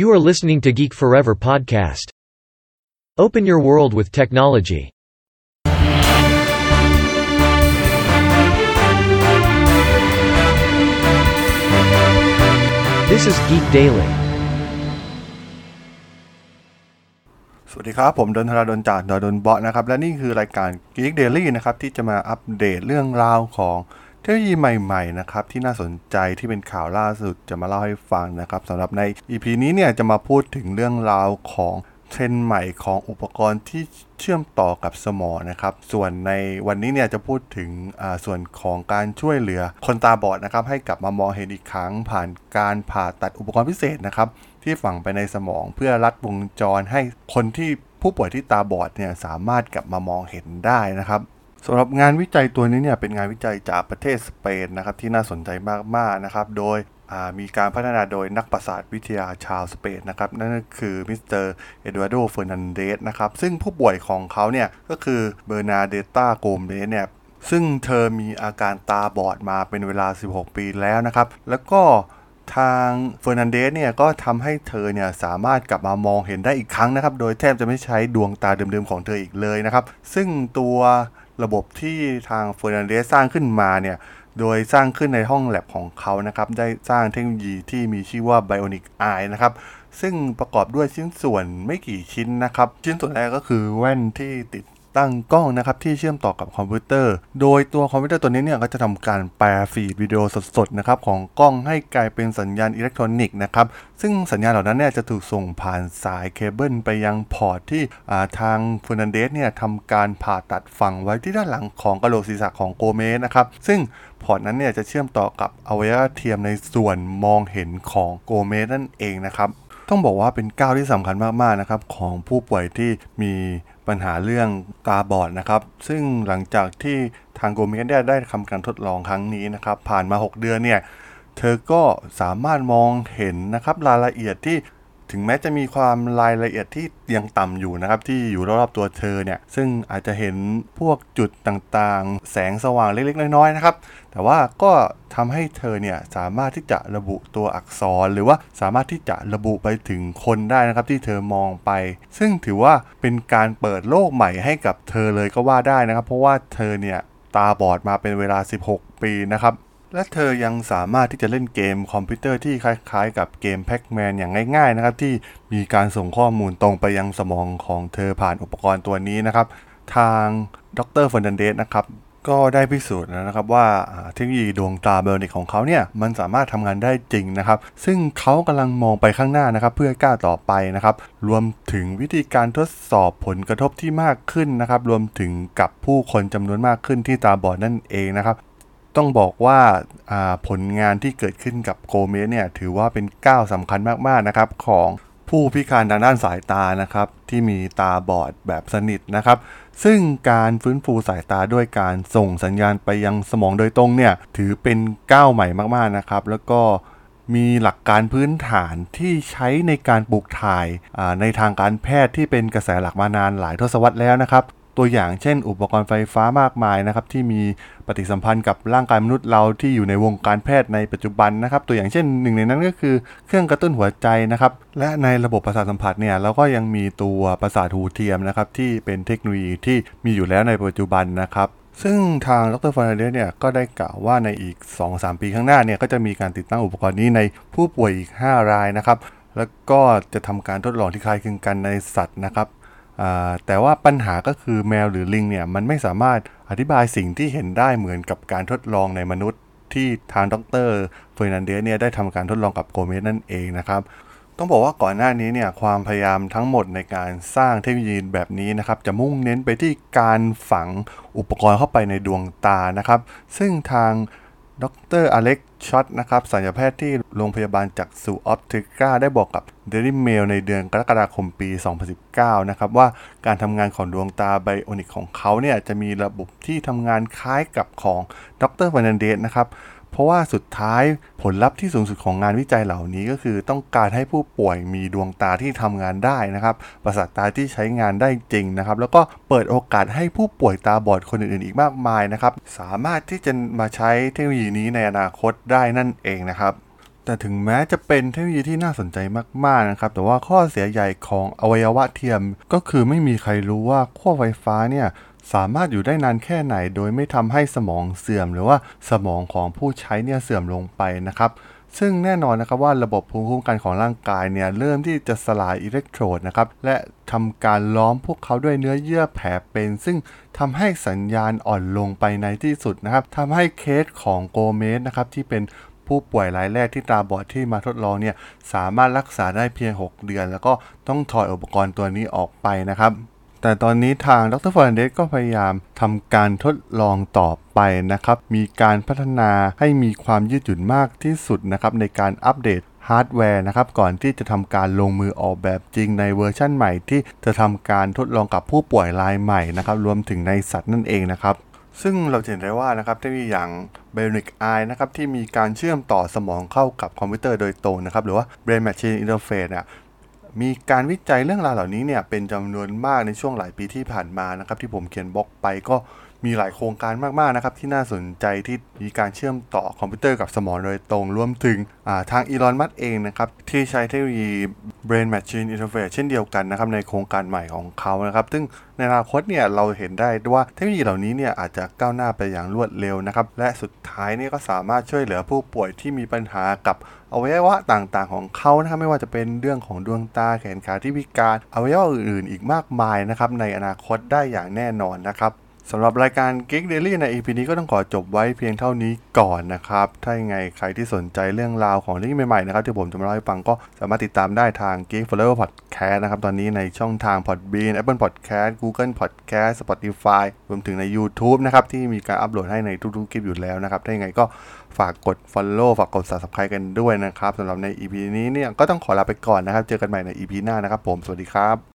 You are listening to Geek Forever podcast. Open your world with technology. This is Geek Daily. สวัสดีครับ ผมดนทราดนจากดนดนเบาะนะครับ และนี่คือรายการ Geek Daily นะครับ ที่จะมาอัปเดตเรื่องราวของ เทคโนโลยีใหม่ๆนะครับที่น่าสนใจที่เป็นข่าวล่าสุดจะมาเล่าให้ฟังนะครับสำหรับใน EP นี้เนี่ยจะมาพูดถึงเรื่องราวของเทรนด์ใหม่ของอุปกรณ์ที่เชื่อมต่อกับสมองนะครับ ส่วนในวันนี้เนี่ยจะพูดถึงอ่าส่วนของการช่วยเหลือคนตาบอดนะครับ ให้กลับมามองเห็นอีกครั้ง ผ่านการผ่าตัดอุปกรณ์พิเศษนะครับ ที่ฝังไปในสมองเพื่อรัดวงจรให้คนที่ผู้ป่วยที่ตาบอดเนี่ยสามารถกลับมามองเห็นได้นะครับ สำหรับงานวิจัยตัวนี้เนี่ยเป็นงานวิจัยจากประเทศสเปนนะครับที่น่าสนใจมากๆนะครับ โดยมีการพัฒนาโดยนักประสาทวิทยาชาวสเปนนะครับ นั่นก็คือมิสเตอร์เอ็ดวาร์โดเฟอร์นันเดสนะครับ ซึ่งผู้ป่วยของเขาเนี่ยก็คือเบอร์นาเดต้าโกมเดสเนี่ยซึ่งเธอมีอาการตาบอดมาเป็นเวลา 16 ปีแล้วนะครับ แล้วก็ทางเฟอร์นันเดสเนี่ยก็ทำให้เธอเนี่ยสามารถกลับมามองเห็นได้อีกครั้งนะครับ โดยแทบจะไม่ใช้ดวงตาเดิมๆของเธออีกเลยนะครับ ซึ่งตัว ระบบที่ทางเฟอร์นันเดสสร้างขึ้นมาเนี่ยโดยสร้างขึ้นในห้องแล็บของเขานะครับ ได้สร้างเทคโนโลยีที่มีชื่อว่า Bionic Eye นะครับ ซึ่งประกอบด้วยชิ้นส่วนไม่กี่ชิ้นนะครับ ชิ้นส่วนแรกก็คือแว่นที่ติด ตั้งกล้องนะครับที่เชื่อมต่อกับคอมพิวเตอร์ โดยตัวคอมพิวเตอร์ตัวนี้เนี่ยก็จะทำการแปล feed วิดีโอสดๆนะครับของกล้องให้กลายเป็นสัญญาณอิเล็กทรอนิกส์นะครับซึ่งสัญญาณเหล่านั้นเนี่ยจะถูกส่งผ่านสายเคเบิลไปยัง port ที่ทางเฟอร์นันเดสเนี่ยทำการผ่าตัดฝังไว้ที่ด้านหลังของกระโหลกศีรษะของโกเมสนะครับซึ่งพอร์ตนั้นเนี่ยจะเชื่อมต่อกับอวัยวะเทียมในส่วนมองเห็นของโกเมสนั่นเองนะครับต้องบอกว่าเป็นก้าวที่สำคัญมากๆนะครับของผู้ป่วยที่มี ปัญหาเรื่องตาบอดนะครับ ซึ่งหลังจากที่ทางโกเมสได้ได้ทำการทดลองครั้งนี้นะครับ ผ่านมา 6 เดือนเนี่ย เธอก็สามารถมองเห็นนะครับรายละเอียดที่ ถึงแม้จะมีความรายละเอียดที่ยังต่ำอยู่นะครับที่อยู่รอบๆตัวเธอเนี่ยซึ่งอาจจะเห็นพวกจุดต่างๆ แสงสว่างเล็กๆ น้อยๆนะครับแต่ว่าก็ทำให้เธอเนี่ยสามารถที่จะระบุตัวอักษร หรือว่าสามารถที่จะระบุไปถึงคนได้นะครับที่เธอมองไป ซึ่งถือว่าเป็นการเปิดโลกใหม่ให้กับเธอเลยก็ว่าได้นะครับ เพราะว่าเธอเนี่ยตาบอดมาเป็นเวลา 16 ปีนะครับ และเธอยังสามารถที่จะเล่นเกมคอมพิวเตอร์ที่คล้ายๆ กับเกมแพ็กแมนอย่างง่ายๆนะครับที่มีการส่งข้อมูลตรงไปยังสมองของเธอผ่านอุปกรณ์ตัวนี้นะครับ ทางดรเฟอร์นันเดสนะครับก็ได้พิสูจน์แล้วนะครับว่าเทคโนโลยีดวงตา bionic ของเขาเนี่ยมันสามารถทำงานได้จริงนะครับ ซึ่งเขากำลังมองไปข้างหน้านะครับ เพื่อก้าวต่อไปนะครับ รวมถึงวิธีการทดสอบผลกระทบที่มากขึ้นนะครับ รวมถึงกับผู้คนจำนวนมากขึ้นที่ตาบอดนั่นเองนะครับ ต้องบอกว่าผลงานที่เกิดขึ้นกับโกเมสเนี่ยถือว่าเป็นก้าวสำคัญมากๆนะครับของผู้พิการทางด้านสายตานะครับที่มีตาบอดแบบสนิทนะครับ ซึ่งการฟื้นฟูสายตาด้วยการส่งสัญญาณไปยังสมองโดยตรงเนี่ยถือเป็นก้าวใหม่มากๆนะครับ แล้วก็มีหลักการพื้นฐานที่ใช้ในการปลูกถ่ายในทางการแพทย์ที่เป็นกระแสหลักมานานหลายทศวรรษแล้วนะครับ ตัวอย่างเช่น อุปกรณ์ไฟฟ้ามากมายนะครับที่มีปฏิสัมพันธ์กับร่างกายมนุษย์เราที่อยู่ในวงการแพทย์ในปัจจุบันนะครับ ตัวอย่างเช่นหนึ่งในนั้นก็คือเครื่องกระตุ้นหัวใจนะครับและในระบบประสาทสัมผัสเนี่ยเราก็ยังมีตัวประสาทหูเทียมนะครับที่เป็นเทคโนโลยีที่มีอยู่แล้วในปัจจุบันนะครับซึ่งทางดรฟอร์นันเดสเนี่ยก็ได้กล่าวว่าในอีก 2-3 ปีข้างหน้าเนี่ยก็จะมีการติดตั้งอุปกรณ์นี้ในผู้ป่วยอีก 5 รายนะครับ แล้วก็จะทำการทดลองที่คล้ายคลึงกันในสัตว์นะครับ แต่ว่าปัญหาก็คือแมวหรือลิงเนี่ยมันไม่สามารถอธิบายสิ่งที่เห็นได้เหมือนกับการทดลองในมนุษย์ ที่ทางดรเฟอร์นันเดสเนี่ยได้ทำการทดลองกับโกเมสนั่นเองนะครับต้องบอกว่าก่อนหน้านี้เนี่ยความพยายามทั้งหมดในการสร้างเทคโนโลยีแบบนี้นะครับจะมุ่งเน้นไปที่การฝังอุปกรณ์เข้าไปในดวงตานะครับ ซึ่งทาง ดรอเล็กช็อตนะครับศัลยแพทย์ที่โรงพยาบาลจักษุออปติก้าได้บอกกับ Daily Mail ในเดือนกรกฎาคมปี 2019 นะครับว่าการทำงานของดวงตา bionic ของเขาเนี่ยจะมีระบบที่ทำงานคล้ายกับของดรฟ e น n นเดสนะครับ เพราะว่าสุดท้ายผลลัพธ์ที่สูงสุดของงานวิจัยเหล่านี้ก็คือต้องการให้ผู้ป่วยมีดวงตาที่ทำงานได้นะครับ ประสาทตาที่ใช้งานได้จริงนะครับ แล้วก็เปิดโอกาสให้ผู้ป่วยตาบอดคนอื่นๆอีกมากมายนะครับ สามารถที่จะมาใช้เทคโนโลยีนี้ในอนาคตได้นั่นเองนะครับแต่ถึงแม้จะเป็นเทคโนโลยีที่น่าสนใจมาก ๆ นะครับ แต่ว่าข้อเสียใหญ่ของอวัยวะเทียมก็คือไม่มีใครรู้ว่าขั้วไฟฟ้าเนี่ย สามารถอยู่ได้นานแค่ไหน โดยไม่ทำให้สมองเสื่อม หรือว่าสมองของผู้ใช้เนี่ยเสื่อมลงไปนะครับซึ่งแน่นอนนะครับว่าระบบภูมิคุ้มกันของร่างกายเนี่ยเริ่มที่จะสลายอิเล็กโทรดนะครับและทำการล้อมพวกเขาด้วยเนื้อเยื่อแผลเป็น ซึ่งทำให้สัญญาณอ่อนลงไปในที่สุดนะครับทำให้เคสของโกเมสนะครับที่เป็นผู้ป่วยรายแรกที่ตาบอดที่มาทดลองเนี่ยสามารถรักษาได้เพียง 6 เดือน แล้วก็ต้องถอดอุปกรณ์ตัวนี้ออกไปนะครับ แต่ตอนนี้ทางดรเฟอร์นันเดสก็พยายามทำการทดลองต่อไปนะครับ มีการพัฒนาให้มีความยืดหยุ่นมากที่สุดนะครับในการอัปเดตฮาร์ดแวร์นะครับก่อนที่จะทำการลงมือออกแบบจริงในเวอร์ชั่นใหม่ที่จะทำการทดลองกับผู้ป่วยรายใหม่นะครับรวมถึงในสัตว์นั่นเองนะครับซึ่งเราเห็นได้ว่านะครับเทคโนโลยีอย่าง Bionic Eye นะครับที่มีการเชื่อมต่อสมองเข้ากับคอมพิวเตอร์โดยตรงนะครับหรือว่า Brain Machine Interface เนี่ย มีการวิจัยเรื่องราวเหล่านี้เนี่ยเป็นจำนวนมากในช่วงหลายปีที่ผ่านมานะครับที่ผมเขียนบล็อกไปก็ มีหลายโครงการมาก ๆ นะครับ ที่น่าสนใจที่มีการเชื่อมต่อคอมพิวเตอร์กับสมองโดยตรงรวมถึงทางอีลอนมัสก์เองนะครับ ที่ใช้เทคโนโลยี Brain Machine Interface เช่นเดียวกันนะครับ ในโครงการใหม่ของเขานะครับ ซึ่งในอนาคตเนี่ยเราเห็นได้ว่าเทคโนโลยีเหล่านี้เนี่ยอาจจะก้าวหน้าไปอย่างรวดเร็วนะครับ และสุดท้ายนี่ก็สามารถช่วยเหลือผู้ป่วยที่มีปัญหากับอวัยวะต่างๆ ของเขานะครับไม่ว่าจะเป็นเรื่องของดวงตาแขนขาที่พิการอวัยวะอื่นๆ อีกมากมายนะครับในอนาคตได้อย่างแน่นอนนะครับ สำหรับรายการ Geek Daily ใน EP นี้ก็ต้องขอจบไว้เพียงเท่านี้ก่อนนะครับ ถ้ายังไงใครที่สนใจเรื่องราวของเรื่องใหม่ๆนะครับที่ผมจะมาเล่าให้ฟังก็สามารถติดตามได้ทาง Geek Flower Podcast นะครับ ตอนนี้ในช่องทาง Podbean Apple Podcast Google Podcast Spotify รวมถึงใน YouTube นะครับ ที่มีการอัปโหลดให้ในทุกๆคลิปอยู่แล้วนะครับ ถ้ายังไงก็ฝากกด Follow ฝากกด Subscribe กันด้วยนะครับสำหรับใน EP นี้เนี่ยก็ต้องขอลาไปก่อนนะครับ เจอกันใหม่ใน EP หน้านะครับผมสวัสดีครับ